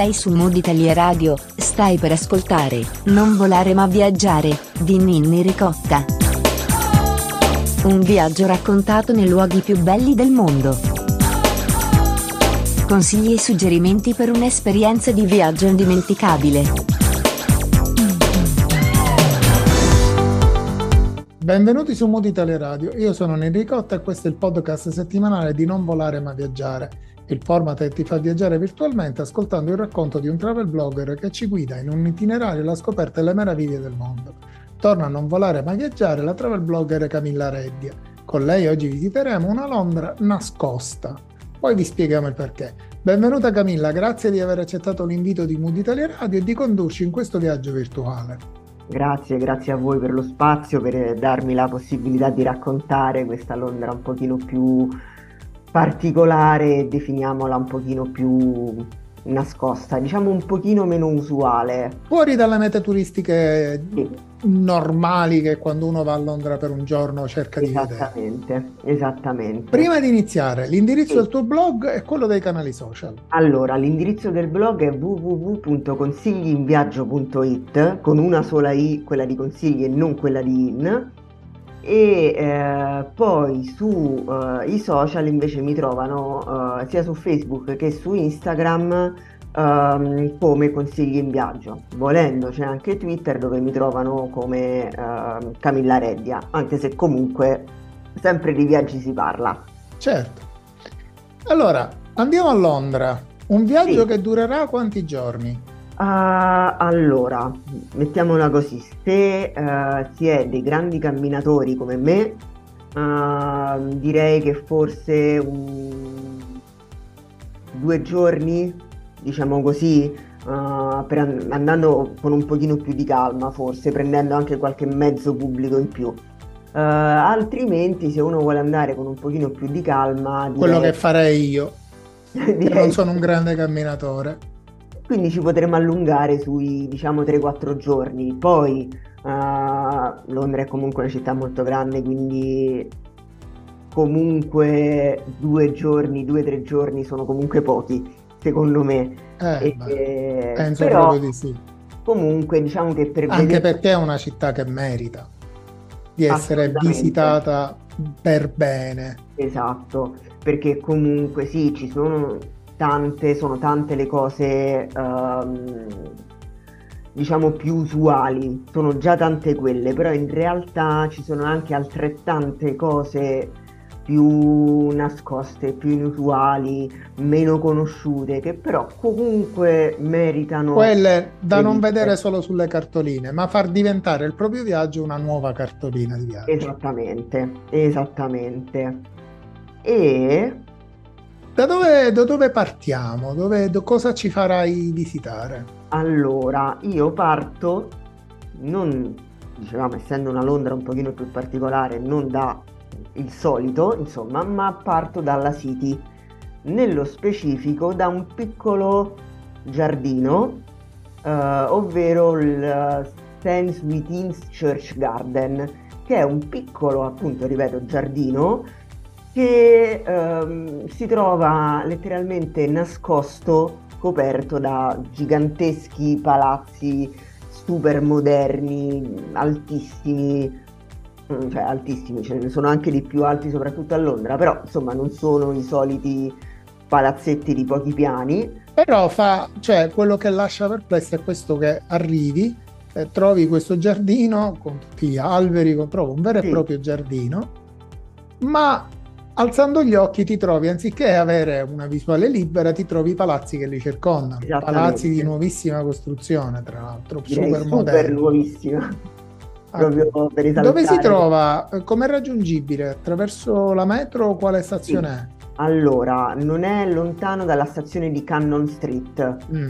Sei su Mood Italia Radio, stai per ascoltare Non volare ma viaggiare, di Ninni Ricotta. Un viaggio raccontato nei luoghi più belli del mondo. Consigli e suggerimenti per un'esperienza di viaggio indimenticabile. Benvenuti su Mood Italia Radio, io sono Ninni Ricotta e questo è il podcast settimanale di Non volare ma viaggiare il format ti fa viaggiare virtualmente ascoltando il racconto di un travel blogger che ci guida in un itinerario alla scoperta delle meraviglie del mondo. Torna a non volare ma viaggiare la travel blogger Camilla Reddia. Con lei oggi visiteremo una Londra nascosta. Poi vi spieghiamo il perché. Benvenuta Camilla, grazie di aver accettato l'invito di Mood Italia Radio e di condurci in questo viaggio virtuale. Grazie, grazie a voi per lo spazio, per darmi la possibilità di raccontare questa Londra un pochino più particolare, definiamola un pochino più nascosta, diciamo un pochino meno usuale. Fuori dalle mete turistiche sì. normali che quando uno va a Londra per un giorno cerca di vedere. Esattamente, esattamente. Prima di iniziare, l'indirizzo sì. del tuo blog è quello dei canali social. Allora, l'indirizzo del blog è www.consigliinviaggio.it con una sola i, quella di consigli e non quella di in e eh, poi sui eh, social invece mi trovano eh, sia su Facebook che su Instagram ehm, come consigli in viaggio. Volendo c'è anche Twitter dove mi trovano come ehm, Camilla Reddia, anche se comunque sempre di viaggi si parla. Certo. Allora, andiamo a Londra. Un viaggio sì. che durerà quanti giorni? Uh, allora, mettiamola così, se uh, si è dei grandi camminatori come me, uh, direi che forse un... due giorni, diciamo così, per andando con un pochino più di calma, forse prendendo anche qualche mezzo pubblico in più. altrimenti, se uno vuole andare con un pochino più di calma, direi... quello che farei io, direi... non sono un grande camminatore quindi ci potremmo allungare sui diciamo 3-4 giorni. Poi uh, Londra è comunque una città molto grande, quindi comunque due giorni, due o tre giorni sono comunque pochi, secondo me. Eh, e, penso però, proprio di sì. Comunque diciamo che per Anche vedere... perché è una città che merita di essere visitata per bene. Esatto, perché comunque sì, ci sono tante, sono tante le cose um, diciamo più usuali, sono già tante quelle, però in realtà ci sono anche altrettante cose più nascoste, più inusuali, meno conosciute, che però comunque meritano. Quelle da non vedere solo sulle cartoline, ma far diventare il proprio viaggio una nuova cartolina di viaggio. Esattamente, esattamente. E da dove, da dove partiamo? Dove, da cosa ci farai visitare? Allora, io parto, non, dicevamo, essendo una Londra un pochino più particolare, non da il solito, insomma, ma parto dalla City, nello specifico da un piccolo giardino, eh, ovvero il St. Within's Church Garden, che è un piccolo, appunto, ripeto, giardino che ehm, si trova letteralmente nascosto, coperto da giganteschi palazzi super moderni, altissimi, mm, cioè altissimi, ce ne sono anche di più alti soprattutto a Londra, però insomma non sono i soliti palazzetti di pochi piani. Però fa, cioè quello che lascia perplesso è questo che arrivi, eh, trovi questo giardino con tutti gli alberi, con, trovo un vero e proprio giardino, ma alzando gli occhi ti trovi, anziché avere una visuale libera, ti trovi i palazzi che li circondano, palazzi di nuovissima costruzione, tra l'altro, Direi super. Super nuovissima. Ah, dove si trova? Com'è raggiungibile? Attraverso la metro o quale stazione sì. è? Allora, non è lontano dalla stazione di Cannon Street, mm.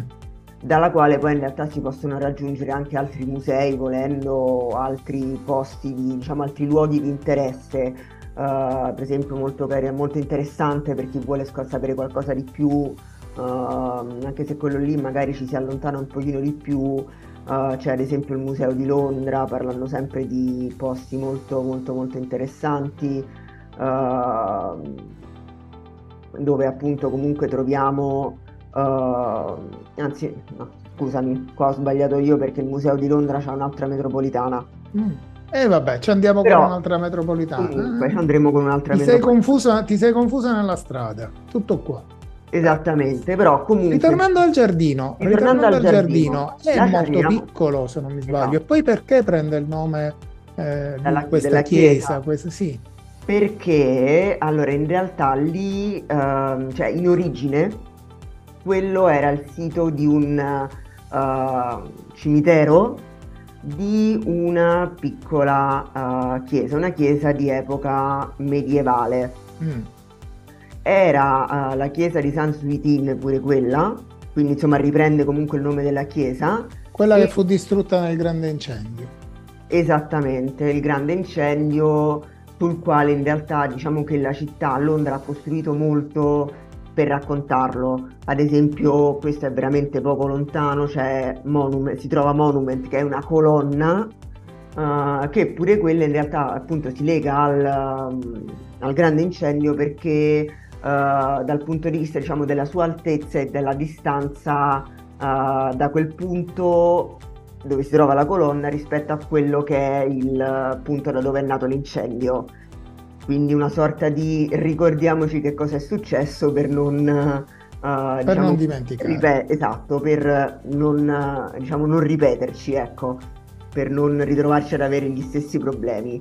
dalla quale poi in realtà si possono raggiungere anche altri musei, volendo altri posti, di, diciamo altri luoghi di interesse per esempio molto, molto interessante per chi vuole sapere qualcosa di più, uh, anche se quello lì magari ci si allontana un pochino di più, uh, c'è ad esempio il Museo di Londra, parlando sempre di posti molto molto molto interessanti, dove appunto comunque troviamo uh, anzi, no, scusami, qua ho sbagliato io perché il museo di Londra c'ha un'altra metropolitana. Mm. E eh, vabbè, ci andiamo Però, con un'altra metropolitana. Comunque, eh? andremo con un'altra ti metropolitana. Sei confusa, ti sei confusa nella strada, tutto qua. Esattamente, però comunque... Ritornando al giardino, ritornando, ritornando al giardino, giardino è molto piccolo se non mi sbaglio. Esatto. E poi perché prende il nome eh, della, di questa chiesa? chiesa? Questa, sì. Perché, allora, in realtà lì, uh, cioè in origine, quello era il sito di un uh, cimitero di una piccola uh, chiesa, una chiesa di epoca medievale. Mm. Era uh, la chiesa di San Suitin, pure quella, quindi insomma riprende comunque il nome della chiesa. Quella e... che fu distrutta nel grande incendio. Esattamente, il grande incendio sul quale in realtà diciamo che la città, Londra, ha costruito molto per raccontarlo. Ad esempio, questo è veramente poco lontano, c'è Monument, si trova Monument che è una colonna uh, che pure quella in realtà appunto si lega al, um, al grande incendio perché uh, dal punto di vista diciamo della sua altezza e della distanza uh, da quel punto dove si trova la colonna rispetto a quello che è il punto da dove è nato l'incendio quindi una sorta di ricordiamoci che cosa è successo per non, uh, per diciamo, non dimenticare. Ripet- esatto, per non, uh, diciamo, non ripeterci, ecco, per non ritrovarci ad avere gli stessi problemi.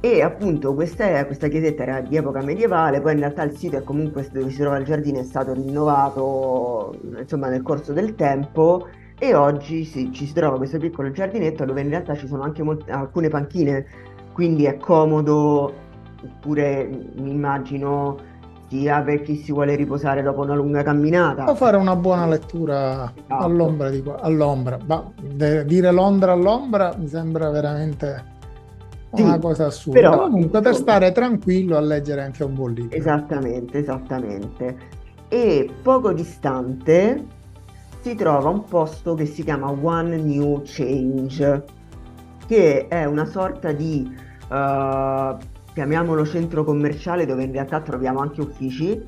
E appunto questa, questa chiesetta era di epoca medievale, poi in realtà il sito è comunque dove si trova il giardino è stato rinnovato insomma nel corso del tempo e oggi sì, ci si trova questo piccolo giardinetto dove in realtà ci sono anche molte, alcune panchine, quindi è comodo oppure mi immagino sia per chi si vuole riposare dopo una lunga camminata. O fare una buona lettura esatto. all'ombra, di, all'ombra. Ma de, dire Londra all'ombra mi sembra veramente una sì, cosa assurda. Però, Comunque per stare tranquillo a leggere anche un buon libro. Esattamente, esattamente. E poco distante si trova un posto che si chiama One New Change, che è una sorta di uh, chiamiamolo centro commerciale dove in realtà troviamo anche uffici.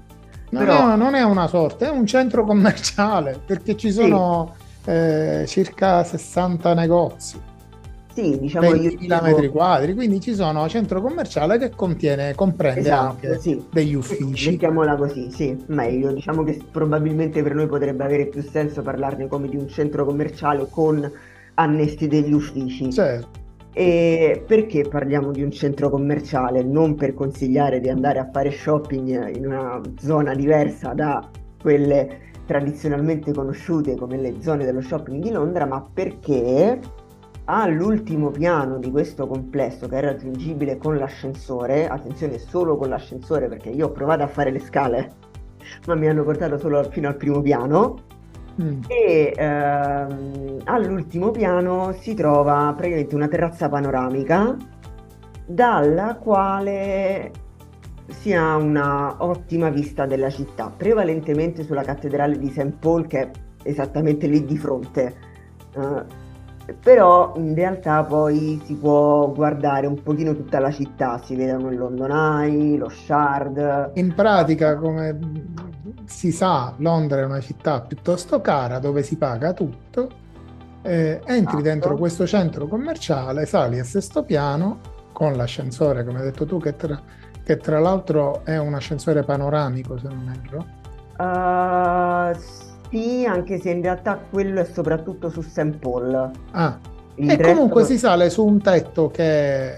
No, però... no, non è una sorta, è un centro commerciale perché ci sono sì. eh, circa 60 negozi. Sì, diciamo 20.000 metri quadri, quindi ci sono centro commerciale che contiene, comprende esatto, anche sì. degli uffici. Mettiamola così, sì, meglio. Diciamo che probabilmente per noi potrebbe avere più senso parlarne come di un centro commerciale con annessi degli uffici. Certo. E perché parliamo di un centro commerciale? Non per consigliare di andare a fare shopping in una zona diversa da quelle tradizionalmente conosciute come le zone dello shopping di Londra, ma perché all'ultimo piano di questo complesso che è raggiungibile con l'ascensore, attenzione solo con l'ascensore perché io ho provato a fare le scale, ma mi hanno portato solo fino al primo piano, Mm. E ehm, all'ultimo piano si trova praticamente una terrazza panoramica dalla quale si ha una ottima vista della città, prevalentemente sulla cattedrale di St. Paul che è esattamente lì di fronte. Uh, però in realtà poi si può guardare un pochino tutta la città, si vedono il London Eye, lo Shard. In pratica, come si sa, Londra è una città piuttosto cara dove si paga tutto. Eh, entri esatto. dentro questo centro commerciale, sali a sesto piano con l'ascensore, come hai detto tu, che tra, che tra l'altro è un ascensore panoramico, se non erro. Uh, sì, anche se in realtà quello è soprattutto su St. Paul. Ah, il e comunque si sale su un tetto che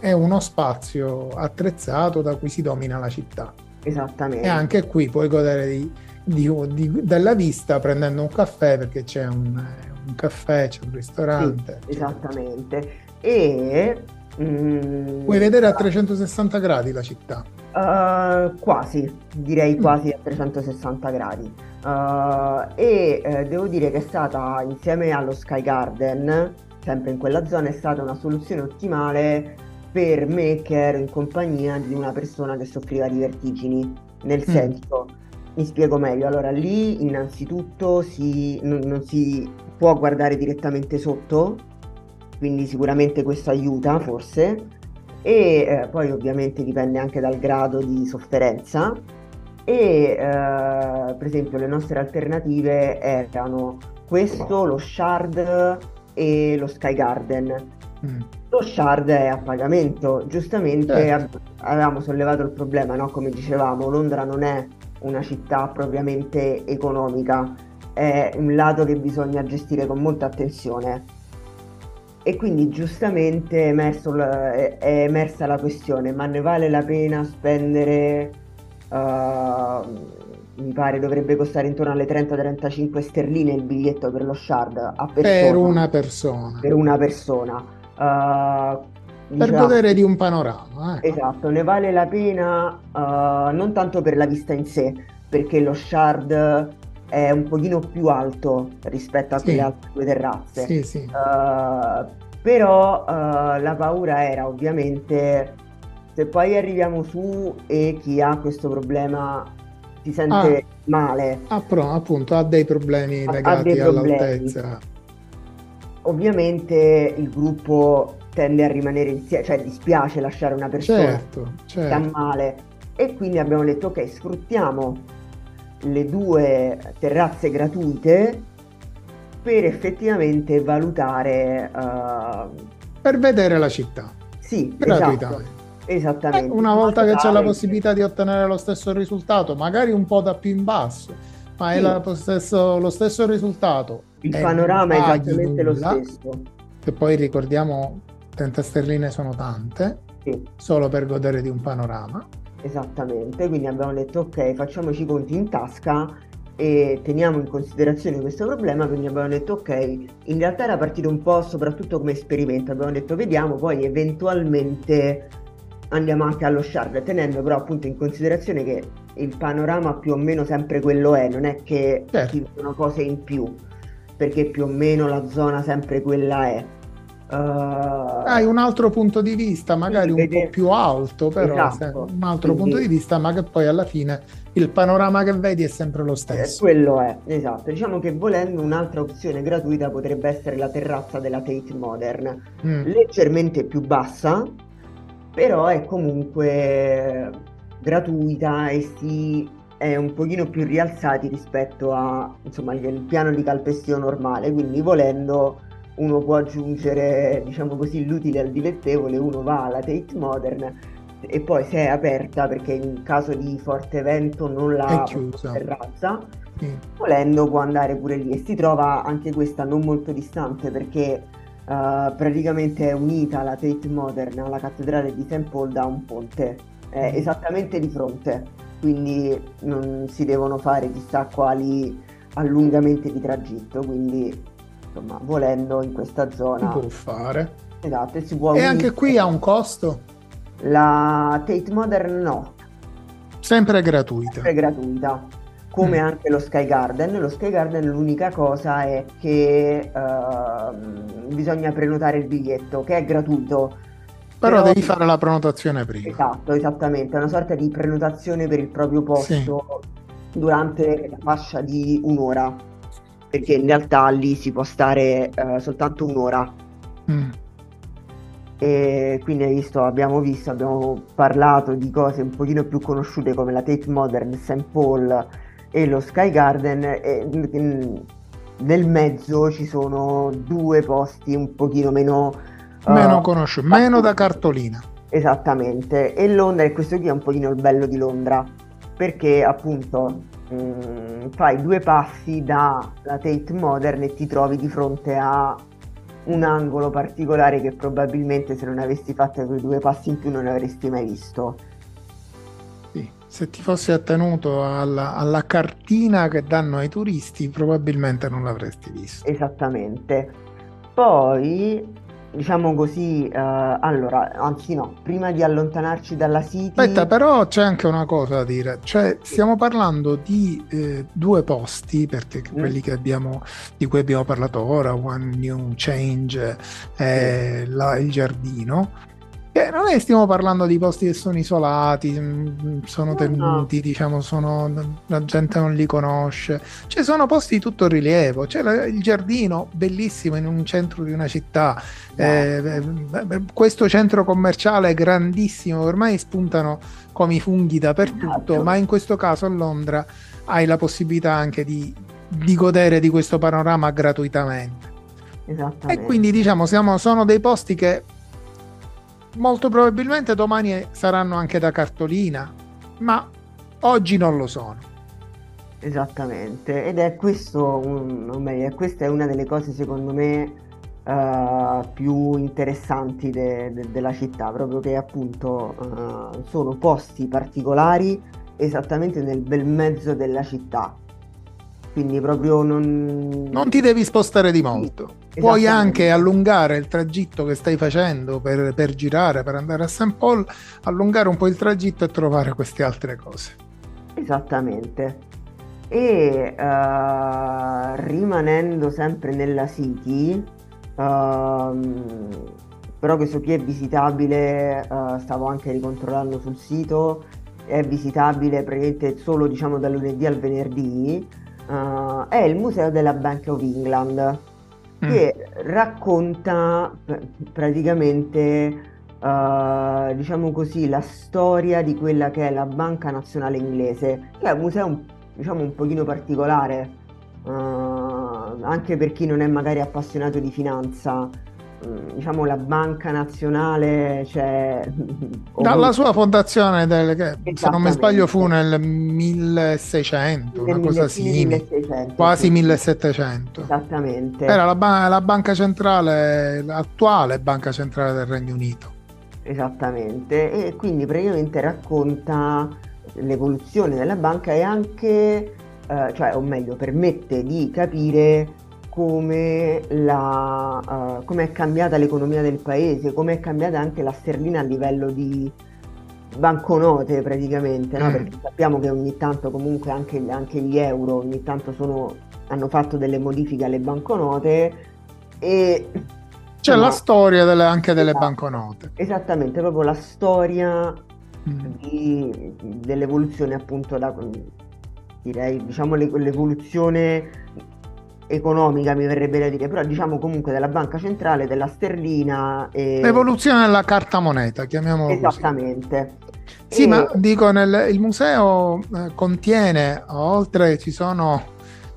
è uno spazio attrezzato da cui si domina la città. Esattamente. E anche qui puoi godere di, di, di, della vista prendendo un caffè perché c'è un, un caffè, c'è un ristorante. Sì, esattamente. E... Mm, puoi vedere a 360 gradi la città. Uh, quasi, direi quasi a 360 gradi. Uh, e uh, devo dire che è stata insieme allo Sky Garden, sempre in quella zona, è stata una soluzione ottimale per me che ero in compagnia di una persona che soffriva di vertigini, nel mm. senso, mi spiego meglio, allora lì innanzitutto si, non, non si può guardare direttamente sotto, quindi sicuramente questo aiuta forse, e eh, poi ovviamente dipende anche dal grado di sofferenza, e eh, per esempio le nostre alternative erano questo, lo Shard e lo Sky Garden. Mm. Lo Shard è a pagamento, giustamente certo. avevamo sollevato il problema, no? come dicevamo, Londra non è una città propriamente economica, è un lato che bisogna gestire con molta attenzione. E quindi giustamente è, emerso, è emersa la questione, ma ne vale la pena spendere, uh, mi pare dovrebbe costare intorno alle 30-35 sterline il biglietto per lo shard a persona. Per una persona. Per una persona. Uh, per godere di un panorama. Ecco. Esatto, ne vale la pena uh, non tanto per la vista in sé, perché lo shard è un pochino più alto rispetto a sì. quelle altre due terrazze. Sì, sì. Però la paura era ovviamente se poi arriviamo su e chi ha questo problema si sente ah, male. Ah, però, appunto, ha dei problemi legati dei problemi. all'altezza. Ovviamente il gruppo tende a rimanere insieme, cioè dispiace lasciare una persona certo, certo. sta male e quindi abbiamo detto ok sfruttiamo le due terrazze gratuite per effettivamente valutare uh... per vedere la città sì gratuitamente esatto. Esattamente. Eh, una volta che c'è la possibilità di ottenere lo stesso risultato, magari un po' da più in basso, ma sì. è lo, stesso, lo, stesso, risultato. Il panorama è esattamente nulla, lo stesso. Che poi ricordiamo 30 sterline sono tante, sì. solo per godere di un panorama. Esattamente, quindi abbiamo detto ok, facciamoci i conti in tasca e teniamo in considerazione questo problema, quindi abbiamo detto ok, in realtà era partito un po' soprattutto come esperimento, abbiamo detto vediamo, poi eventualmente andiamo anche allo shard, tenendo però appunto in considerazione che il panorama più o meno sempre quello è, non è che certo. ci sono cose in più, perché più o meno la zona sempre quella è. Uh, Hai un altro punto di vista, magari un po' più alto, però esatto. un altro Quindi, punto di vista, ma che poi alla fine il panorama che vedi è sempre lo stesso. Eh, quello è, esatto. Diciamo che volendo un'altra opzione gratuita potrebbe essere la terrazza della Tate Modern, mm. leggermente più bassa, però è comunque gratuita e si è un pochino più rialzati rispetto a insomma il piano di calpestio normale, quindi volendo uno può aggiungere, diciamo così, l'utile al dilettevole, uno va alla Tate Modern e poi se è aperta perché in caso di forte vento non la terrazza, sì. volendo può andare pure lì. E si trova anche questa non molto distante perché uh, praticamente è unita la Tate Modern alla cattedrale di St. Paul da un ponte, mm. esattamente di fronte, quindi non si devono fare chissà quali allungamenti di tragitto, quindi insomma, volendo in questa zona. Si può fare. Esatto, e si può... E unire. anche qui ha un costo? La Tate Modern no. Sempre gratuita. Sempre gratuita. Come mm. anche lo Sky Garden. Lo Sky Garden l'unica cosa è che uh, bisogna prenotare il biglietto, che è gratuito. Però, Però, devi fare la prenotazione prima. Esatto, esattamente. È una sorta di prenotazione per il proprio posto sì. durante la fascia di un'ora perché in realtà lì si può stare uh, soltanto un'ora. Mm. E quindi hai visto, abbiamo visto, abbiamo parlato di cose un pochino più conosciute come la Tate Modern, St. Paul e lo Sky Garden. E nel mezzo ci sono due posti un pochino meno... Meno uh, conosciuti, meno da cartolina. Esattamente, e Londra, e questo qui è un pochino il bello di Londra, perché appunto mh, mm, fai due passi dalla Tate Modern e ti trovi di fronte a un angolo particolare che probabilmente se non avessi fatto quei due passi in più non avresti mai visto. Se ti fossi attenuto alla, alla cartina che danno ai turisti probabilmente non l'avresti visto. Esattamente. Poi diciamo così, uh, allora, anzi no, prima di allontanarci dalla City... Aspetta, però c'è anche una cosa da dire, cioè stiamo parlando di eh, due posti, perché mm. quelli abbiamo, di cui abbiamo parlato ora, One New Change e la, il giardino, che non è stiamo parlando di posti che sono isolati, mm, sono tenuti, no. diciamo, sono, la gente non li conosce. Ci sono posti di tutto rilievo. C'è il giardino bellissimo in un centro di una città. No. Eh, questo centro commerciale è grandissimo, ormai spuntano come i funghi dappertutto, esatto. ma in questo caso a Londra hai la possibilità anche di, di godere di questo panorama gratuitamente. E quindi diciamo siamo, sono dei posti che molto probabilmente domani saranno anche da cartolina, ma oggi non lo sono. Esattamente, ed è questo, o meglio, questa è una delle cose secondo me uh, più interessanti de, de, della città, proprio che appunto uh, sono posti particolari esattamente nel bel mezzo della città. Quindi proprio non... Non ti devi spostare di molto. Puoi anche allungare il tragitto che stai facendo per, per girare, per andare a St. Paul, allungare un po' il tragitto e trovare queste altre cose. Esattamente. E uh, rimanendo sempre nella City, uh, però questo qui è visitabile, uh, stavo anche ricontrollando sul sito, è visitabile praticamente solo diciamo dal lunedì al venerdì, uh, è il Museo della Bank of England che mm. racconta praticamente, uh, diciamo così, la storia di quella che è la Banca Nazionale Inglese, che è un museo diciamo un pochino particolare, uh, anche per chi non è magari appassionato di finanza. Diciamo la banca nazionale cioè, dalla sua fondazione del, che, se non mi sbaglio fu nel 1600 nel una cosa simile quasi sì. 1700 esattamente. Era la, ba- la banca centrale l'attuale banca centrale del Regno Unito. Esattamente. E quindi praticamente racconta l'evoluzione della banca e anche eh, cioè o meglio permette di capire come, la, uh, come è cambiata l'economia del paese, come è cambiata anche la sterlina a livello di banconote praticamente, no? mm. perché sappiamo che ogni tanto comunque anche, anche gli euro ogni tanto sono, hanno fatto delle modifiche alle banconote e c'è la storia delle, anche delle esatto, banconote. Esattamente, proprio la storia mm. di, dell'evoluzione appunto da direi diciamo l'evoluzione economica, mi verrebbe da dire, però diciamo comunque della banca centrale, della sterlina. E... L'evoluzione della carta moneta, chiamiamolo Esattamente. Sì, e... ma dico, nel, il museo eh, contiene, oltre ci sono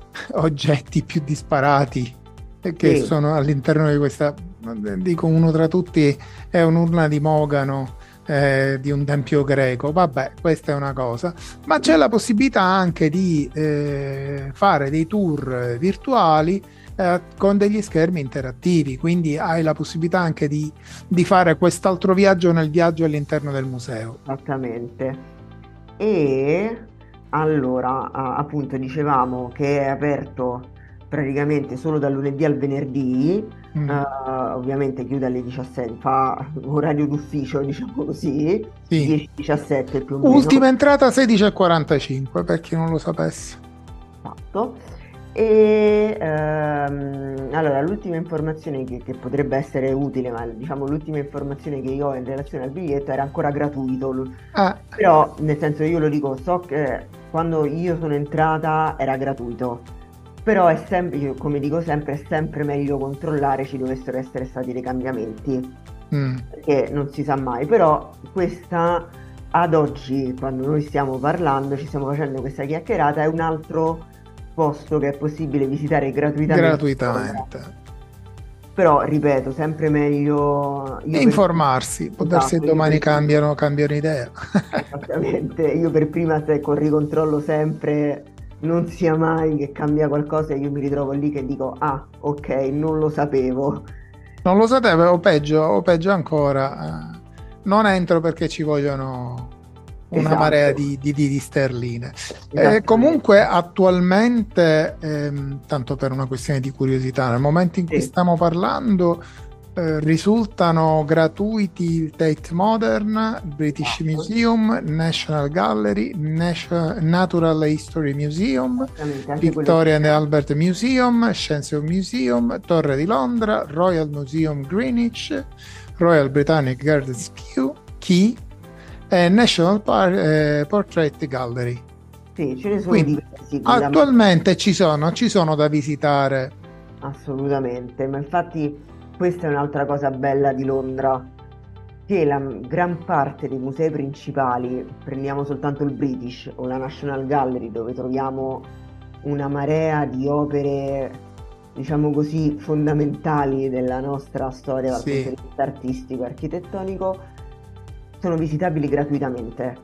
oggetti più disparati che sì. sono all'interno di questa, dico uno tra tutti è un'urna di Mogano eh, di un tempio greco, vabbè, questa è una cosa, ma c'è la possibilità anche di eh, fare dei tour virtuali eh, con degli schermi interattivi, quindi hai la possibilità anche di, di fare quest'altro viaggio nel viaggio all'interno del museo. Esattamente. E allora, appunto, dicevamo che è aperto praticamente solo dal lunedì al venerdì, mm. uh, ovviamente chiude alle 17, fa orario d'ufficio diciamo così, sì. 10-17 più o meno. Ultima entrata 16.45 per chi non lo sapesse. Esatto. E ehm, allora l'ultima informazione che, che, potrebbe essere utile, ma diciamo l'ultima informazione che io ho in relazione al biglietto era ancora gratuito. Ah. Però nel senso io lo dico, so che quando io sono entrata era gratuito però è sempre, io come dico sempre, è sempre meglio controllare ci dovessero essere stati dei cambiamenti, mm. perché non si sa mai, però questa ad oggi, quando noi stiamo parlando, ci stiamo facendo questa chiacchierata, è un altro posto che è possibile visitare gratuitamente. Gratuitamente. Però, ripeto, sempre meglio... informarsi, per... può darsi esatto, domani cambiano, cambiano idea. Esattamente, io per prima ecco, ricontrollo sempre non sia mai che cambia qualcosa e io mi ritrovo lì che dico ah ok non lo sapevo non lo sapevo o peggio, o peggio ancora eh, non entro perché ci vogliono una esatto. marea di, di, di sterline eh, comunque attualmente ehm, tanto per una questione di curiosità nel momento in cui sì. stiamo parlando eh, risultano gratuiti Tate Modern, British ah, Museum, National Gallery, Nat- Natural History Museum, Victoria and Albert Museum, Sciences Museum, Torre di Londra, Royal Museum Greenwich, Royal Britannic Gardens Key e National Par- eh, Portrait Gallery. Sì, ce ne sono Quindi, diversi. Attualmente ci sono, ci sono da visitare. Assolutamente, ma infatti questa è un'altra cosa bella di Londra, che la gran parte dei musei principali, prendiamo soltanto il British o la National Gallery, dove troviamo una marea di opere, diciamo così, fondamentali della nostra storia dal Sì. punto di vista artistico e architettonico, sono visitabili gratuitamente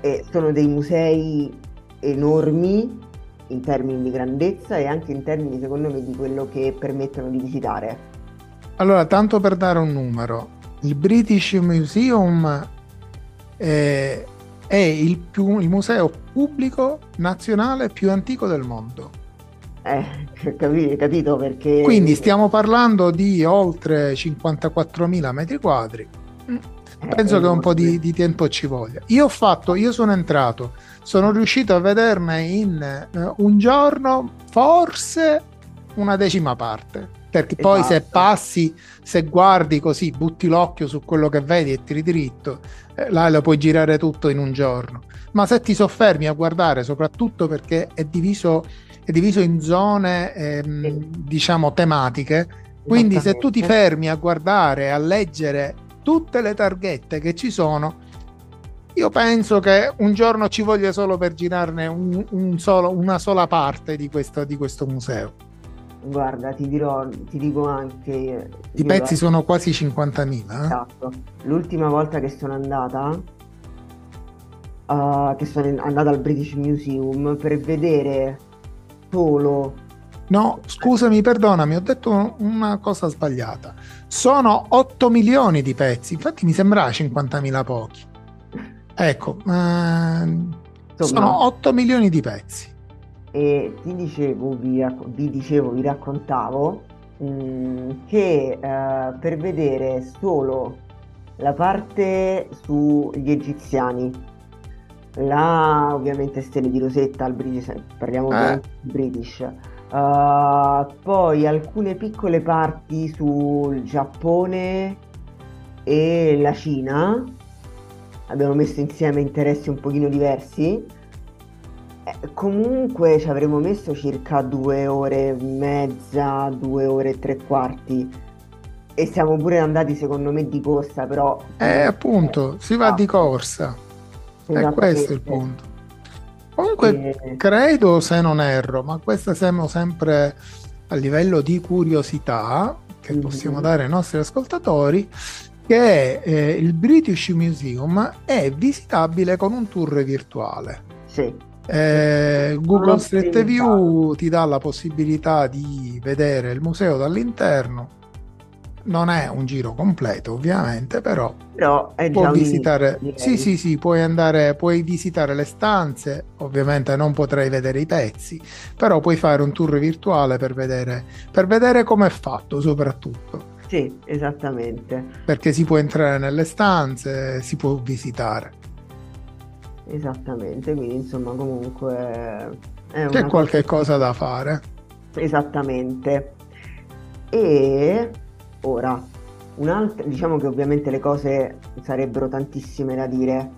e sono dei musei enormi in termini di grandezza e anche in termini, secondo me, di quello che permettono di visitare. Allora, tanto per dare un numero, il British Museum eh, è il, più- il museo pubblico nazionale più antico del mondo. Eh, capi- capito perché... Quindi stiamo parlando di oltre 54.000 metri quadri. Mm, Eh, Penso è che un po' di, di tempo ci voglia. Io ho fatto, io sono entrato, sono riuscito a vederne in eh, un giorno forse una decima parte. Perché poi se Esatto. passi, se guardi così, butti l'occhio su quello che vedi e tiri dritto, eh, là lo puoi girare tutto in un giorno. Ma se ti soffermi a guardare, soprattutto perché è diviso, è diviso in zone, ehm, Sì. diciamo, tematiche, quindi se tu ti fermi a guardare, a leggere tutte le targhette che ci sono, io penso che un giorno ci voglia solo per girarne un- un solo- una sola parte di questo, di questo museo. Guarda, ti dirò, ti dico anche... I pezzi la- sono quasi 50.000. eh? Esatto. L'ultima volta che sono andata, uh, che sono andata al British Museum per vedere solo... No, scusami, perdonami, ho detto un- una cosa sbagliata. Sono 8 milioni di pezzi, infatti mi sembrava 50.000 pochi. Ecco, Insomma, sono 8 milioni di pezzi. E ti dicevo, vi, vi dicevo, vi raccontavo mm, che eh, per vedere solo la parte sugli egiziani, la ovviamente stelle di Rosetta al British, parliamo Eh. di British, eh, poi alcune piccole parti sul Giappone e la Cina, abbiamo messo insieme interessi un pochino diversi. Eh, comunque ci avremmo messo circa due ore e mezza, due ore e tre quarti. E siamo pure andati, secondo me, di corsa, però. Eh, appunto, si va di corsa. E questo è il punto. Comunque, E- credo, se non erro, ma questo siamo sempre a livello di curiosità che Mhm. possiamo dare ai nostri ascoltatori, che eh, il British Museum è visitabile con un tour virtuale. Sì, Eh, Google Street View ti dà la possibilità di vedere il museo dall'interno. Non è un giro completo, ovviamente, però però puoi un visitare. inizio, Sì, sì, sì, puoi andare, puoi visitare le stanze. Ovviamente non potrai vedere i pezzi, però puoi fare un tour virtuale per vedere, per vedere come è fatto, soprattutto. Sì, esattamente. Perché si può entrare nelle stanze, si può visitare. Esattamente, quindi insomma comunque è C'è una qualche cosa da fare. Esattamente. E ora, un'altra, diciamo che ovviamente le cose sarebbero tantissime da dire,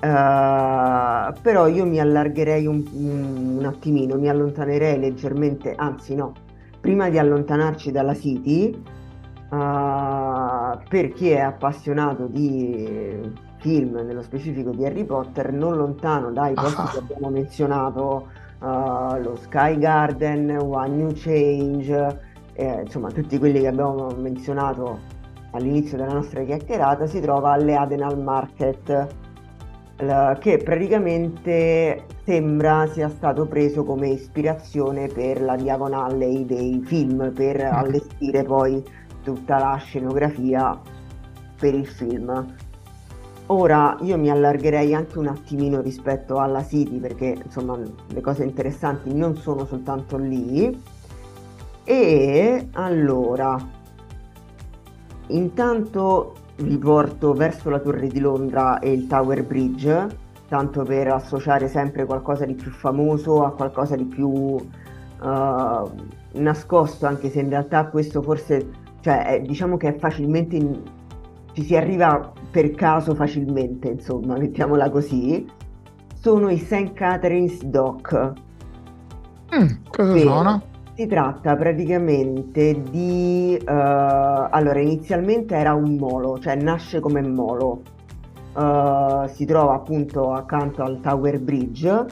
eh, però io mi allargherei un, un attimino, mi allontanerei leggermente, anzi no, prima di allontanarci dalla City, eh, per chi è appassionato di film, nello specifico di Harry Potter, non lontano dai posti Ah. che abbiamo menzionato, eh, lo Sky Garden, One New Change, eh, insomma tutti quelli che abbiamo menzionato all'inizio della nostra chiacchierata, si trova alle Adenal Market, l- che praticamente sembra sia stato preso come ispirazione per la Diagon Alley dei film, per allestire poi tutta la scenografia per il film. Ora io mi allargherei anche un attimino rispetto alla City perché insomma le cose interessanti non sono soltanto lì. E allora, intanto vi porto verso la Torre di Londra e il Tower Bridge, tanto per associare sempre qualcosa di più famoso a qualcosa di più eh, nascosto, anche se in realtà questo forse, cioè, è- diciamo che è facilmente in- ci si arriva per caso facilmente, insomma, mettiamola così, sono i St. Catherine's Dock. Mm, cosa sono? si tratta praticamente di... eh, allora, inizialmente era un molo, cioè nasce come molo. Eh, si trova appunto accanto al Tower Bridge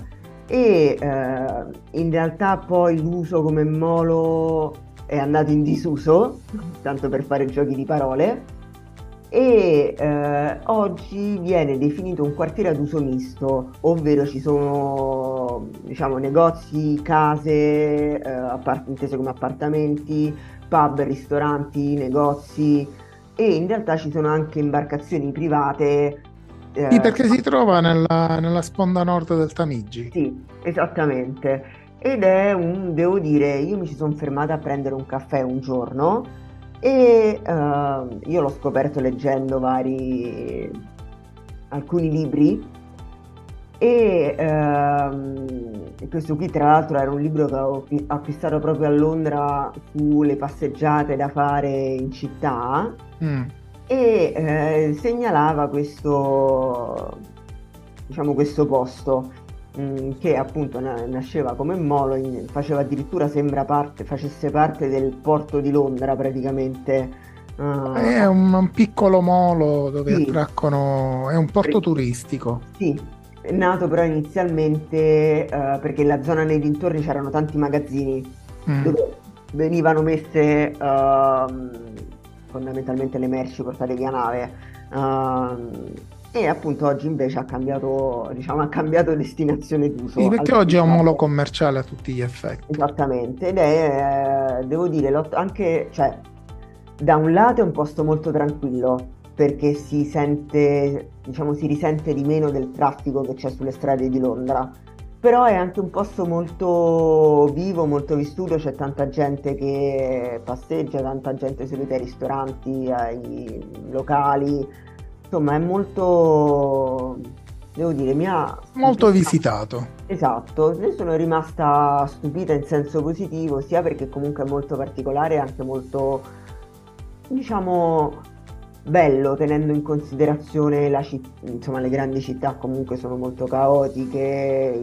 e eh, in realtà poi l'uso come molo è andato in disuso, tanto per fare giochi di parole, e eh, oggi viene definito un quartiere ad uso misto, ovvero ci sono diciamo negozi, case, eh, appart- intese come appartamenti, pub, ristoranti, negozi e in realtà ci sono anche imbarcazioni private. Sì, eh, perché si trova nella, nella sponda nord del Tamigi. sì, esattamente. Ed è un, devo dire, io mi ci sono fermata a prendere un caffè un giorno e eh, io l'ho scoperto leggendo vari, alcuni libri. E ehm, questo qui tra l'altro era un libro che avevo acqui- acquistato proprio a Londra sulle passeggiate da fare in città. Mm. e eh, segnalava questo, diciamo, questo posto mm, che appunto na- nasceva come molo, in- faceva addirittura sembra parte, facesse parte del porto di Londra praticamente. Ah, È un, un piccolo molo dove Sì. attraccano, è un porto turistico. Sì, è nato però inizialmente eh, perché in la zona nei dintorni c'erano tanti magazzini Mm. dove venivano messe ehm, fondamentalmente le merci portate via nave. Ehm, e appunto oggi invece ha cambiato, diciamo, ha cambiato destinazione d'uso. Sì, perché oggi è un molo commerciale a tutti gli effetti. Esattamente, ed è, eh, devo dire, anche, cioè, da un lato è un posto molto tranquillo, perché si sente, diciamo, si risente di meno del traffico che c'è sulle strade di Londra, però è anche un posto molto vivo, molto vissuto, c'è tanta gente che passeggia, tanta gente seduta ai ristoranti, ai locali, insomma è molto, devo dire, mi ha Molto visitato. Esatto, ne sono rimasta stupita in senso positivo, sia perché comunque è molto particolare e anche molto, diciamo, bello, tenendo in considerazione la citt- insomma, le grandi città comunque sono molto caotiche,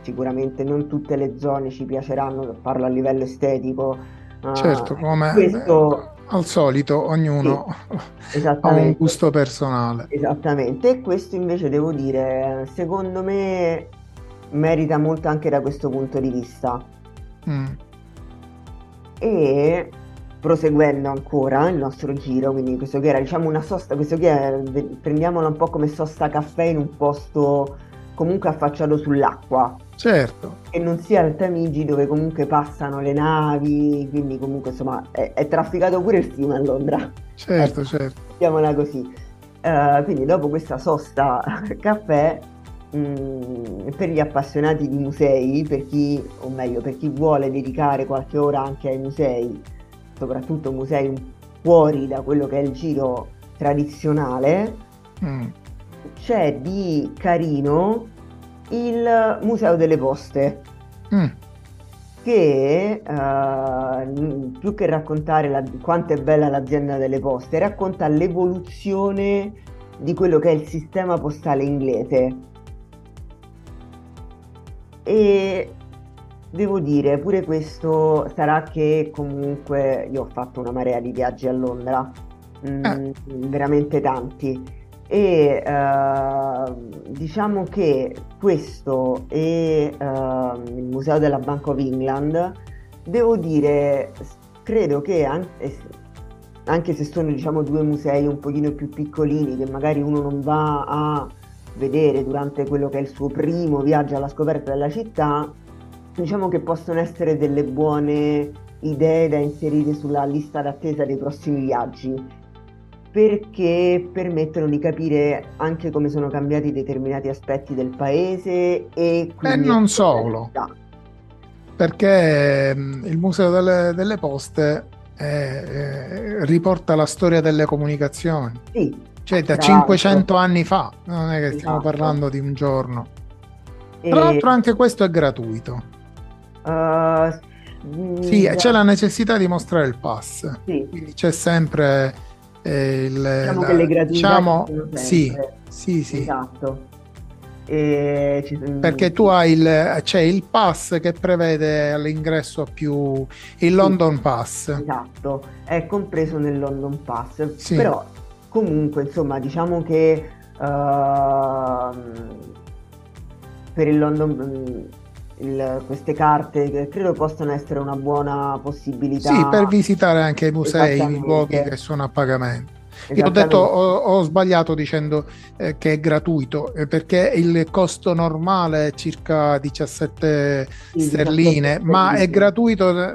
sicuramente non tutte le zone ci piaceranno, parlo a livello estetico. Certo, come questo, al solito, ognuno ha un gusto personale. Esattamente, e questo invece devo dire, secondo me merita molto anche da questo punto di vista. Mm. E proseguendo ancora il nostro giro, quindi questo che era diciamo una sosta, questo qui è, prendiamola un po' come sosta caffè in un posto comunque affacciato sull'acqua, Certo, che non sia il Tamigi dove comunque passano le navi, quindi comunque insomma è, è trafficato pure il fiume a Londra. certo, certo. Mettiamola così. Eh, quindi dopo questa sosta caffè, mh, per gli appassionati di musei, per chi, o meglio, per chi vuole dedicare qualche ora anche ai musei, soprattutto musei fuori da quello che è il giro tradizionale, Mm. c'è di carino il Museo delle Poste Mm. che eh, più che raccontare la- quanto è bella l'azienda delle poste, racconta l'evoluzione di quello che è il sistema postale inglese. E devo dire, pure questo sarà che comunque io ho fatto una marea di viaggi a Londra, mm, Eh. veramente tanti. E eh, diciamo che questo e ehm, il Museo della Bank of England, devo dire, credo che anche, anche se sono diciamo due musei un pochino più piccolini che magari uno non va a vedere durante quello che è il suo primo viaggio alla scoperta della città, diciamo che possono essere delle buone idee da inserire sulla lista d'attesa dei prossimi viaggi perché permettono di capire anche come sono cambiati determinati aspetti del paese e quindi non anche solo. perché mm, il Museo delle, delle Poste eh, eh, riporta la storia delle comunicazioni, Sì, cioè da tra 500 anni fa, non è che stiamo Esatto. parlando di un giorno. e- Tra l'altro anche questo è gratuito. eh, mm, Sì, c'è la necessità di mostrare il pass, sì, quindi c'è sempre eh, il, Diciamo la- che le gratuità diciamo, sì, sì, sì. Esatto. Ci- Perché tu hai il, c'è il pass che prevede all'ingresso più il London Pass. Esatto, è compreso nel London Pass, Sì. però comunque insomma diciamo che ehm, per il London il- queste carte che credo possano essere una buona possibilità. Sì, per visitare anche i musei, i luoghi che sono a pagamento. Io ho detto, ho, ho sbagliato dicendo eh, che è gratuito, eh, perché il costo normale è circa 17 Sì, sterline, 17 ma è gratuito eh,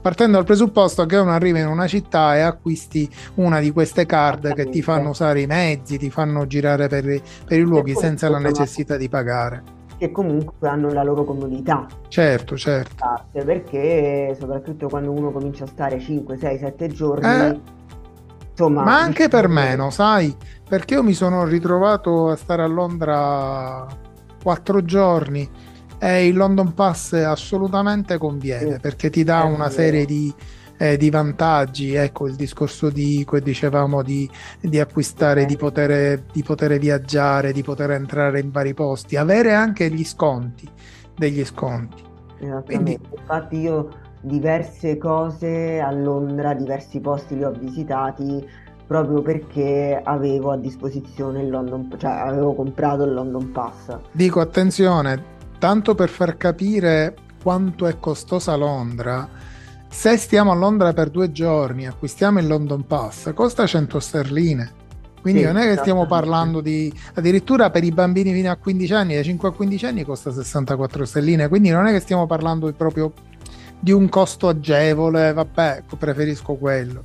partendo dal presupposto che uno arriva in una città e acquisti una di queste card che ti fanno usare i mezzi, ti fanno girare per, i- per i luoghi senza la necessità di pagare. Che comunque hanno la loro comodità. Certo, certo. carte, perché soprattutto quando uno comincia a stare 5, 6, 7 giorni, Eh. insomma, Ma anche per diciamo che- meno, sai? Perché io mi sono ritrovato a stare a Londra quattro giorni e il London Pass assolutamente conviene Sì, perché ti dà una vero. serie di, eh, di vantaggi. Ecco il discorso di cui dicevamo di, di acquistare, di poter, di poter viaggiare, di poter entrare in vari posti, avere anche gli sconti, degli sconti. Esattamente. Infatti io diverse cose a Londra, diversi posti li ho visitati proprio perché avevo a disposizione il London, cioè avevo comprato il London Pass. Dico attenzione, tanto per far capire quanto è costosa Londra, se stiamo a Londra per due giorni, acquistiamo il London Pass, costa 100 sterline. Quindi Sì, non è che stiamo esattamente. parlando di addirittura per i bambini fino a 15 anni, dai 5 a 15 anni costa 64 sterline, quindi non è che stiamo parlando proprio di un costo agevole, vabbè, preferisco quello.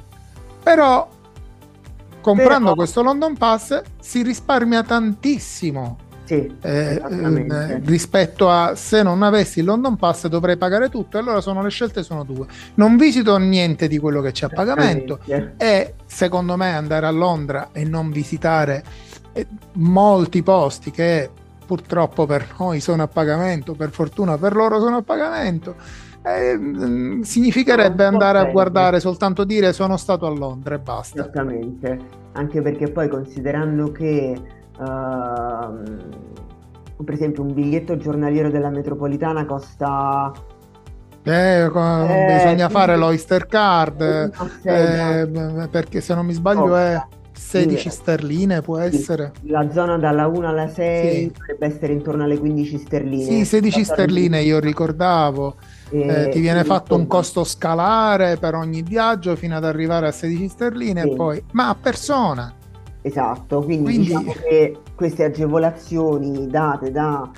Però comprando Però- questo London Pass si risparmia tantissimo Sì, eh, esattamente. eh, rispetto a se non avessi il London Pass dovrei pagare tutto. E allora sono le scelte sono due. Non visito niente di quello che c'è a pagamento Esattamente. e secondo me andare a Londra e non visitare eh, molti posti che purtroppo per noi sono a pagamento, per fortuna per loro sono a pagamento. eh, mm, significherebbe andare a guardare soltanto dire sono stato a Londra e basta. Esattamente, anche perché poi considerando che ehm, per esempio un biglietto giornaliero della metropolitana costa Eh, Eh, bisogna fare l'Oyster Card. Eh, b- perché se non mi sbaglio è Costa. 16 Sì. sterline, può Sì. essere. La zona dalla 1 alla 6 Sì. dovrebbe essere intorno alle 15 sterline. Sì, 16 Passare sterline io ricordavo. Eh, Eh, ti viene fatto un costo scalare per ogni viaggio fino ad arrivare a 16 sterline e poi, ma a persona. Esatto, quindi, Quindi- diciamo che queste agevolazioni date da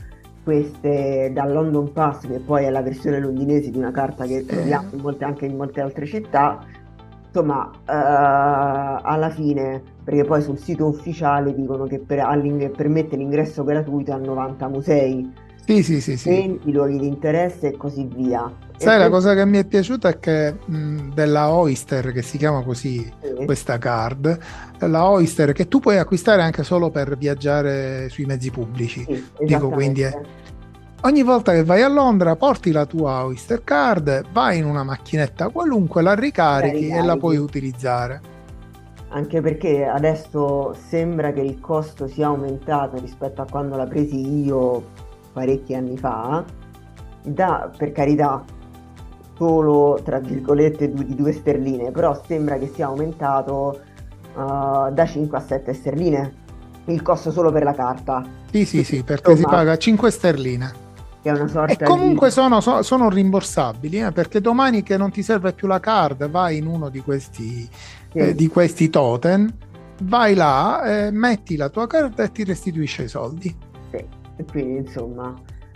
queste, dal London Pass, che poi è la versione londinese di una carta che troviamo in molte- anche in molte altre città, insomma, eh, alla fine, perché poi sul sito ufficiale dicono che per- permette l'ingresso gratuito a 90 musei, Sì, sì, sì, sì. 20 luoghi di interesse e così via. E Sai, la questo- cosa che mi è piaciuta è che mh, della Oyster, che si chiama così sì, questa card, la Oyster che tu puoi acquistare anche solo per viaggiare sui mezzi pubblici. sì, Dico quindi è. Ogni volta che vai a Londra porti la tua Oyster Card, vai in una macchinetta qualunque, la ricarichi La e la puoi utilizzare. Anche perché adesso sembra che il costo sia aumentato rispetto a quando l'ha presi io parecchi anni fa. Da, per carità, solo tra virgolette due- di 2 sterline, però sembra che sia aumentato uh, da 5 a 7 sterline il costo solo per la carta, Sì, sì, sì, perché si Insomma, paga 5 sterline. che è una sorta E comunque di... sono, so- sono rimborsabili, eh, perché domani che non ti serve più la card, vai in uno di questi, sì, eh, di questi totem, vai là, eh, metti la tua carta e ti restituisce i soldi. sì. E quindi insomma...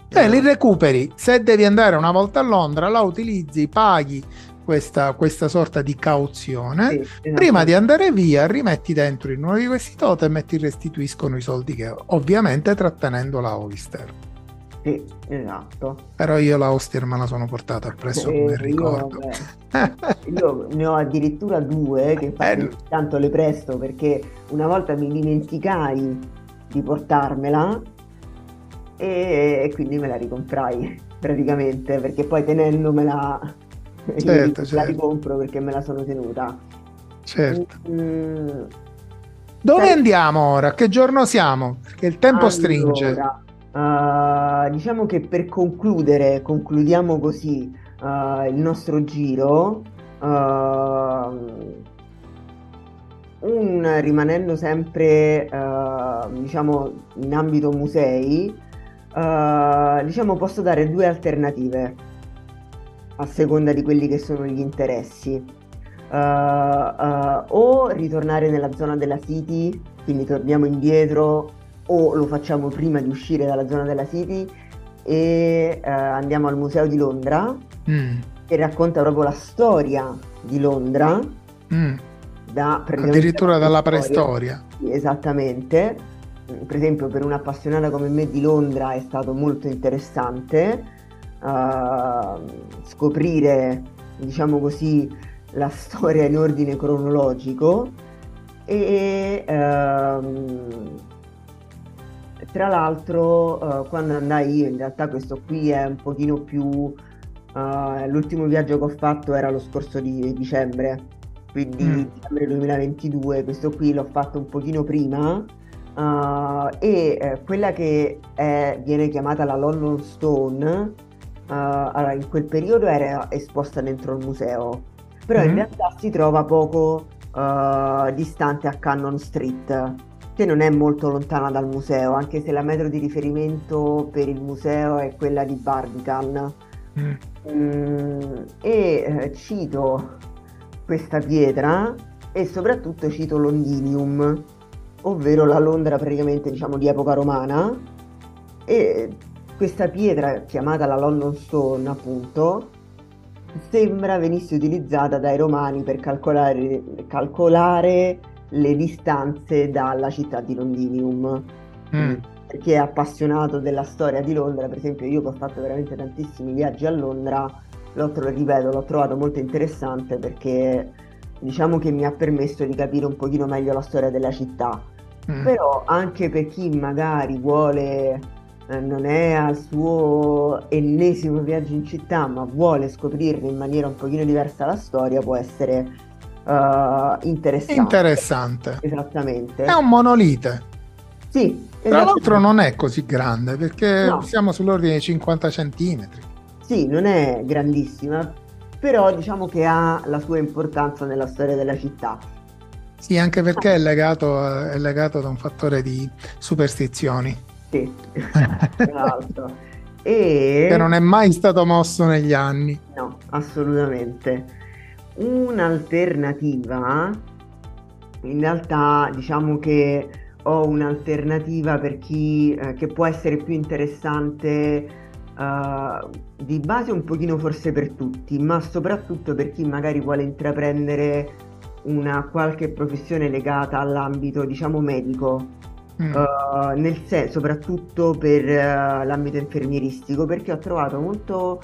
Te eh, li recuperi, se devi andare una volta a Londra, la utilizzi, paghi questa, questa sorta di cauzione. sì, Eh? Prima di andare via, rimetti dentro in uno di questi totem e ti restituiscono i soldi che ovviamente trattenendo la Oyster. Sì, esatto. Però io la Oyster me la sono portata appresso Eh, come io, ricordo. vabbè, Io ne ho addirittura due che Eh, tanto le presto perché una volta mi dimenticai di portarmela e, quindi me la ricomprai praticamente perché poi tenendomela Certo, la certo. ricompro perché me la sono tenuta. Certo. Mm, Dove sai... andiamo ora? Che giorno siamo? Che il tempo allora, stringe. Uh, diciamo che per concludere, concludiamo così uh, il nostro giro. Uh, un, rimanendo sempre diciamo in ambito musei, diciamo posso dare due alternative a seconda di quelli che sono gli interessi. o ritornare nella zona della City, quindi torniamo indietro o lo facciamo prima di uscire dalla zona della City e uh, andiamo al Museo di Londra mm. che racconta proprio la storia di Londra. Mm. Da, Addirittura dalla preistoria. esattamente. Per esempio, per un'appassionata come me di Londra è stato molto interessante uh, scoprire, diciamo così, la storia in ordine cronologico e uh, tra l'altro, uh, quando andai io, in realtà questo qui è un pochino più... Uh, l'ultimo viaggio che ho fatto era lo scorso di dicembre, quindi mm. dicembre 2022, questo qui l'ho fatto un pochino prima. Uh, e eh, quella che è, viene chiamata la London Stone, allora in quel periodo era esposta dentro il museo, però mm. in realtà si trova poco distante a Cannon Street che non è molto lontana dal museo, anche se la metro di riferimento per il museo è quella di Barbican. Mm. Mm, e eh, cito questa pietra e soprattutto cito Londinium, ovvero la Londra praticamente diciamo di epoca romana. E questa pietra chiamata la London Stone appunto sembra venisse utilizzata dai romani per calcolare, calcolare le distanze dalla città di Londinium. Mm. Per chi è appassionato della storia di Londra, per esempio io che ho fatto veramente tantissimi viaggi a Londra, l'ho, ripeto, l'ho trovato molto interessante perché diciamo che mi ha permesso di capire un pochino meglio la storia della città. Mm. Però anche per chi magari vuole, eh, non è al suo ennesimo viaggio in città, ma vuole scoprirne in maniera un pochino diversa la storia, può essere uh, interessante. Interessante. Esattamente. È un monolite. Sì. Tra l'altro non è così grande perché no. siamo sull'ordine di 50 centimetri. Sì, non è grandissima, però diciamo che ha la sua importanza nella storia della città. Sì, anche perché è legato, è legato da un fattore di superstizioni. Sì, tra l'altro. e... Che non è mai stato mosso negli anni. No, assolutamente. Un'alternativa, in realtà diciamo che ho un'alternativa per chi eh, che può essere più interessante uh, di base un pochino forse per tutti, ma soprattutto per chi magari vuole intraprendere una qualche professione legata all'ambito diciamo medico. Mm. Uh, nel senso soprattutto per uh, l'ambito infermieristico perché ho trovato molto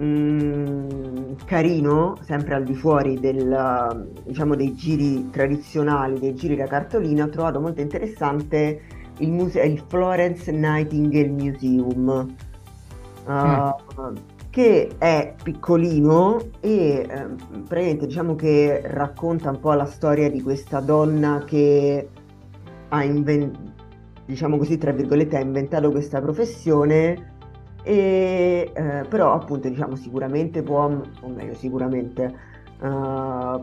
Mm, carino, sempre al di fuori del, diciamo, dei giri tradizionali, dei giri da cartolina, ho trovato molto interessante il, muse- il Florence Nightingale Museum, uh, mm. Che è piccolino e eh, praticamente diciamo che racconta un po' la storia di questa donna che ha inventato, diciamo così, tra virgolette, ha inventato questa professione e, eh, però appunto diciamo sicuramente può, o meglio sicuramente, uh,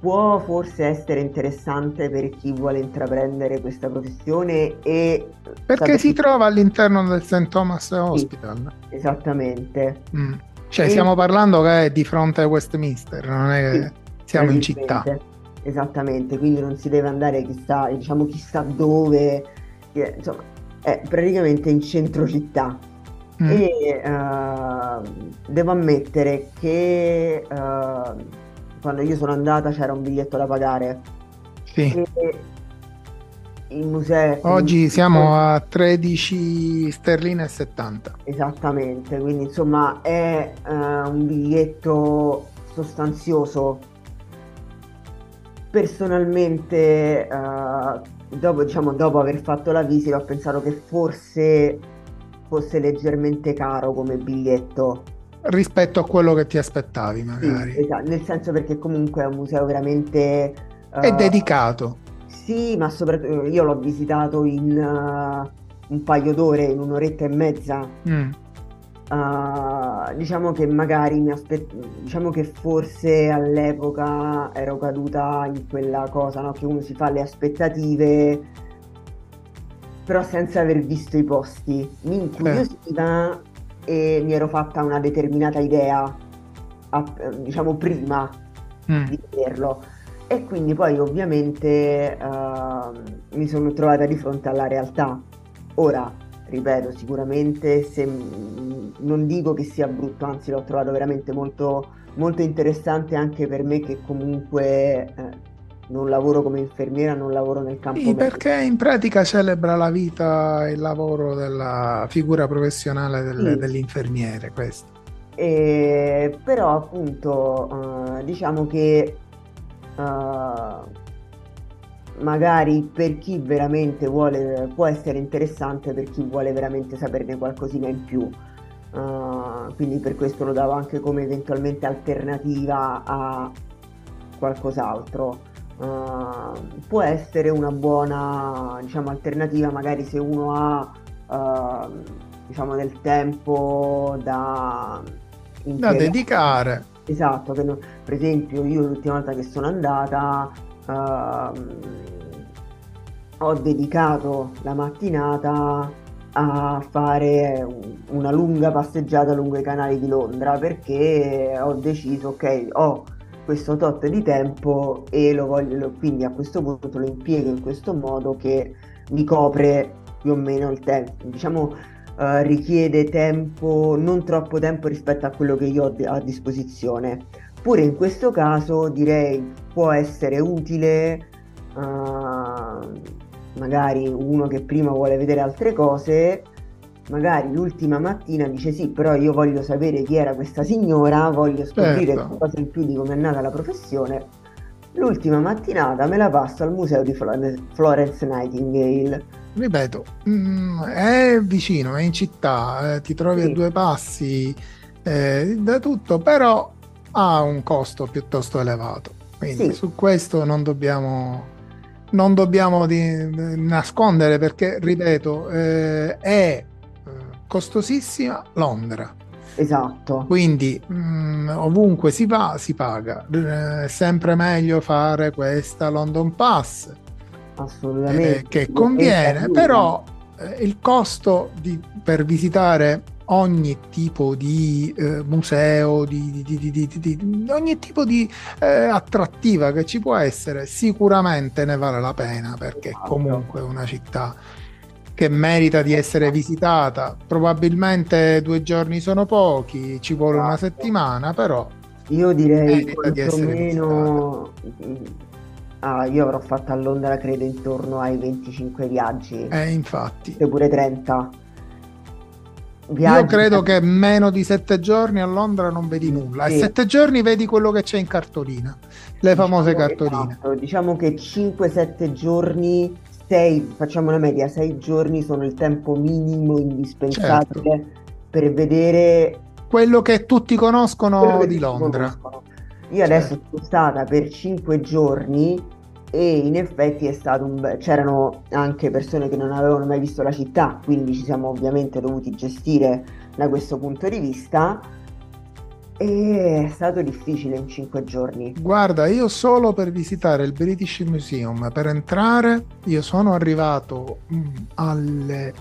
può forse essere interessante per chi vuole intraprendere questa professione e... Perché si trova all'interno del St. Thomas Hospital. Sì, esattamente. Mm. Cioè e... stiamo parlando che è di fronte a Westminster, non è che sì, siamo in città. Esattamente, quindi non si deve andare chissà, diciamo chissà dove, insomma, è praticamente in centro città Mm. E uh, devo ammettere che uh, quando io sono andata c'era un biglietto da pagare. Sì. il museo. Oggi siamo a 13 sterline e 70. Esattamente, quindi insomma è uh, un biglietto sostanzioso. Personalmente, dopo, diciamo, dopo aver fatto la visita, ho pensato che forse fosse leggermente caro come biglietto. Rispetto a quello che ti aspettavi magari. Sì, esatto, nel senso perché comunque è un museo veramente... Uh, è dedicato. Sì, ma soprattutto io l'ho visitato in uh, un paio d'ore, in un'oretta e mezza. Mm. Uh, diciamo che magari mi aspet- diciamo che forse all'epoca ero caduta in quella cosa no? che uno si fa le aspettative però senza aver visto i posti mi incuriosiva eh. E mi ero fatta una determinata idea a, diciamo prima mm. di vederlo e quindi poi ovviamente uh, mi sono trovata di fronte alla realtà ora ripeto, sicuramente se, non dico che sia brutto, anzi l'ho trovato veramente molto, molto interessante anche per me che comunque eh, non lavoro come infermiera, non lavoro nel campo. Sì, perché in pratica celebra la vita e il lavoro della figura professionale del, sì. dell'infermiere, questo. E, però appunto uh, diciamo che uh, magari per chi veramente vuole, può essere interessante per chi vuole veramente saperne qualcosina in più. Uh, quindi per questo lo davo anche come eventualmente alternativa a qualcos'altro. Uh, può essere una buona diciamo, alternativa magari se uno ha uh, diciamo, del tempo da, da dedicare. Esatto, no, per esempio io l'ultima volta che sono andata uh, ho dedicato la mattinata a fare una lunga passeggiata lungo i canali di Londra perché ho deciso, ok, ho questo tot di tempo e lo voglio, quindi a questo punto lo impiego in questo modo che mi copre più o meno il tempo. Diciamo, uh, richiede tempo, non troppo tempo rispetto a quello che io ho a disposizione. Pure in questo caso direi può essere utile uh, magari uno che prima vuole vedere altre cose, magari l'ultima mattina dice sì, però io voglio sapere chi era questa signora, voglio scoprire certo. qualcosa in più di come è nata la professione. L'ultima mattinata me la passo al museo di Florence Nightingale. Ripeto, mm, è vicino, è in città, eh, ti trovi sì. a due passi eh, da tutto, però ha un costo piuttosto elevato. Quindi sì. su questo non dobbiamo non dobbiamo di, nascondere perché, ripeto, eh, è costosissima Londra. Esatto. Quindi mh, mm, ovunque si va si paga. È sempre meglio fare questa London Pass. Assolutamente. Eh, che conviene, però eh, il costo di, per visitare ogni tipo di eh, museo, di, di, di, ogni tipo di eh, attrattiva che ci può essere, sicuramente ne vale la pena perché esatto. comunque è una città che merita di essere visitata. Probabilmente due giorni sono pochi, ci vuole una esatto. settimana, però io direi quantomeno Ah, io avrò fatto a Londra credo intorno ai 25 viaggi. Eh, infatti. Pure 30 viaggi. Io credo che meno di sette giorni a Londra non vedi nulla. Sì. E sette giorni vedi quello che c'è in cartolina, le diciamo famose cartoline. Esatto. Diciamo che 5-7 giorni, 6, facciamo una media, 6 giorni sono il tempo minimo indispensabile certo. per vedere quello che tutti conoscono di Londra. Conoscono. Io adesso certo. sono stata per 5 giorni e in effetti è stato un be- c'erano anche persone che non avevano mai visto la città, quindi ci siamo ovviamente dovuti gestire da questo punto di vista e è stato difficile in cinque giorni. Guarda, io solo per visitare il British Museum, per entrare, io sono arrivato mm, alle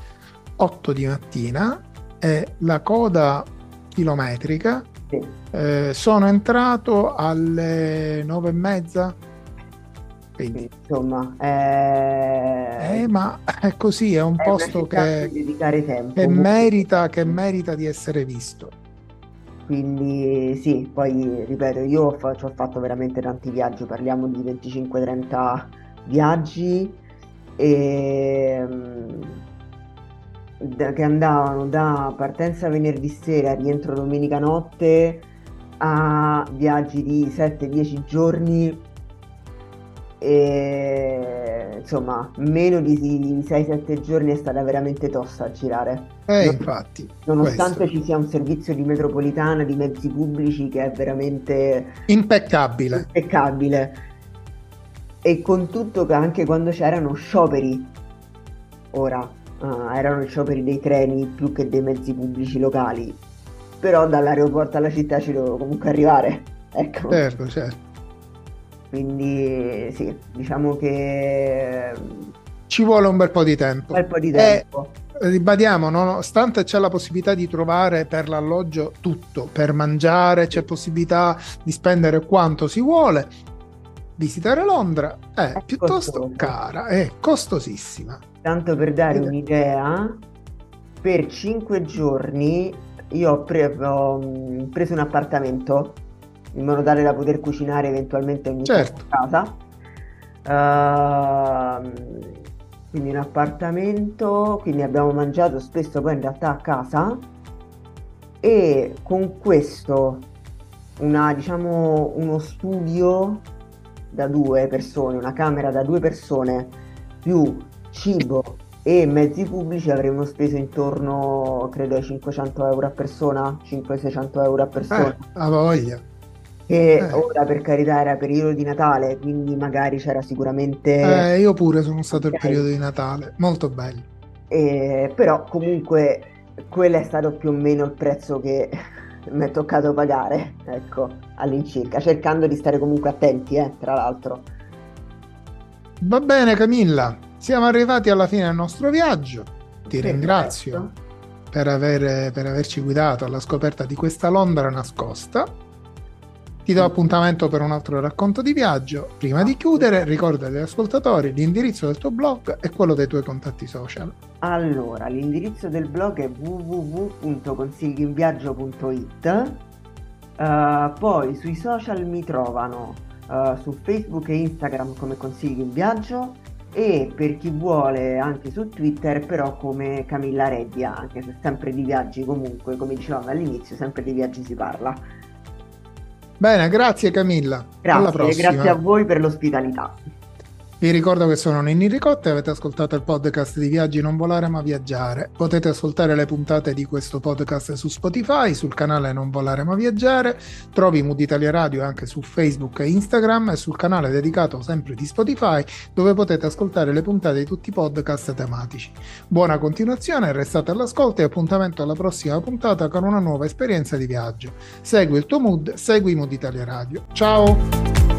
8 di mattina e la coda chilometrica sì. eh, sono entrato alle 9 e mezza quindi, insomma, è... Eh, ma è così, è un è posto che, che, merita, che merita di essere visto. Quindi sì, poi ripeto, io fa- ho fatto veramente tanti viaggi, parliamo di 25-30 viaggi e, mm, da, che andavano da partenza venerdì sera, rientro domenica notte, a viaggi di 7-10 giorni e insomma meno di 6-7 giorni è stata veramente tosta a girare. Eh, non, infatti. Nonostante questo. ci sia un servizio di metropolitana, di mezzi pubblici che è veramente impeccabile. impeccabile. E con tutto che anche quando c'erano scioperi, ora uh, erano scioperi dei treni più che dei mezzi pubblici locali, però dall'aeroporto alla città ci dovevo comunque arrivare. Ecco. Certo, certo. Quindi sì, diciamo che ci vuole un bel po' di tempo. Un bel po' di tempo. E, ribadiamo, nonostante c'è la possibilità di trovare per l'alloggio tutto, per mangiare, c'è possibilità di spendere quanto si vuole. Visitare Londra è, è piuttosto costoso. cara, è costosissima. Tanto per dare un'idea, per 5 giorni io ho, pre- ho preso un appartamento in modo tale da poter cucinare eventualmente ogni certo. casa. Uh, quindi un appartamento, quindi abbiamo mangiato spesso poi in realtà a casa e con questo una, diciamo, uno studio da due persone, una camera da due persone più cibo e mezzi pubblici avremmo speso intorno credo ai 500 euro a persona 500-600 euro a persona eh, a voglia che eh. ora per carità era periodo di Natale, quindi magari c'era sicuramente... Eh, io pure sono stato okay. il periodo di Natale, molto bello. Eh, però comunque quello è stato più o meno il prezzo che mi è toccato pagare, ecco, all'incirca, cercando di stare comunque attenti, eh, tra l'altro. Va bene Camilla, siamo arrivati alla fine del nostro viaggio, ti Perfetto. ringrazio per, aver, per averci guidato alla scoperta di questa Londra nascosta ti do appuntamento per un altro racconto di viaggio. Prima di chiudere, ricorda agli ascoltatori l'indirizzo del tuo blog e quello dei tuoi contatti social. Allora, l'indirizzo del blog è www.consiglioinviaggio.it. Uh, eh, poi sui social mi trovano uh, su Facebook e Instagram come Consigli in Viaggio e per chi vuole anche su Twitter però come Camilla Reddia, anche se sempre di viaggi comunque, come dicevamo all'inizio, sempre di viaggi si parla. Bene, grazie Camilla. Grazie, grazie a voi per l'ospitalità. Vi ricordo che sono Ninni Ricotta e avete ascoltato il podcast di Viaggi non volare ma viaggiare. Potete ascoltare le puntate di questo podcast su Spotify, sul canale Non volare ma viaggiare. Trovi Mood Italia Radio anche su Facebook e Instagram e sul canale dedicato sempre di Spotify dove potete ascoltare le puntate di tutti i podcast tematici. Buona continuazione, restate all'ascolto e appuntamento alla prossima puntata con una nuova esperienza di viaggio. Segui il tuo mood, segui Mood Italia Radio. Ciao!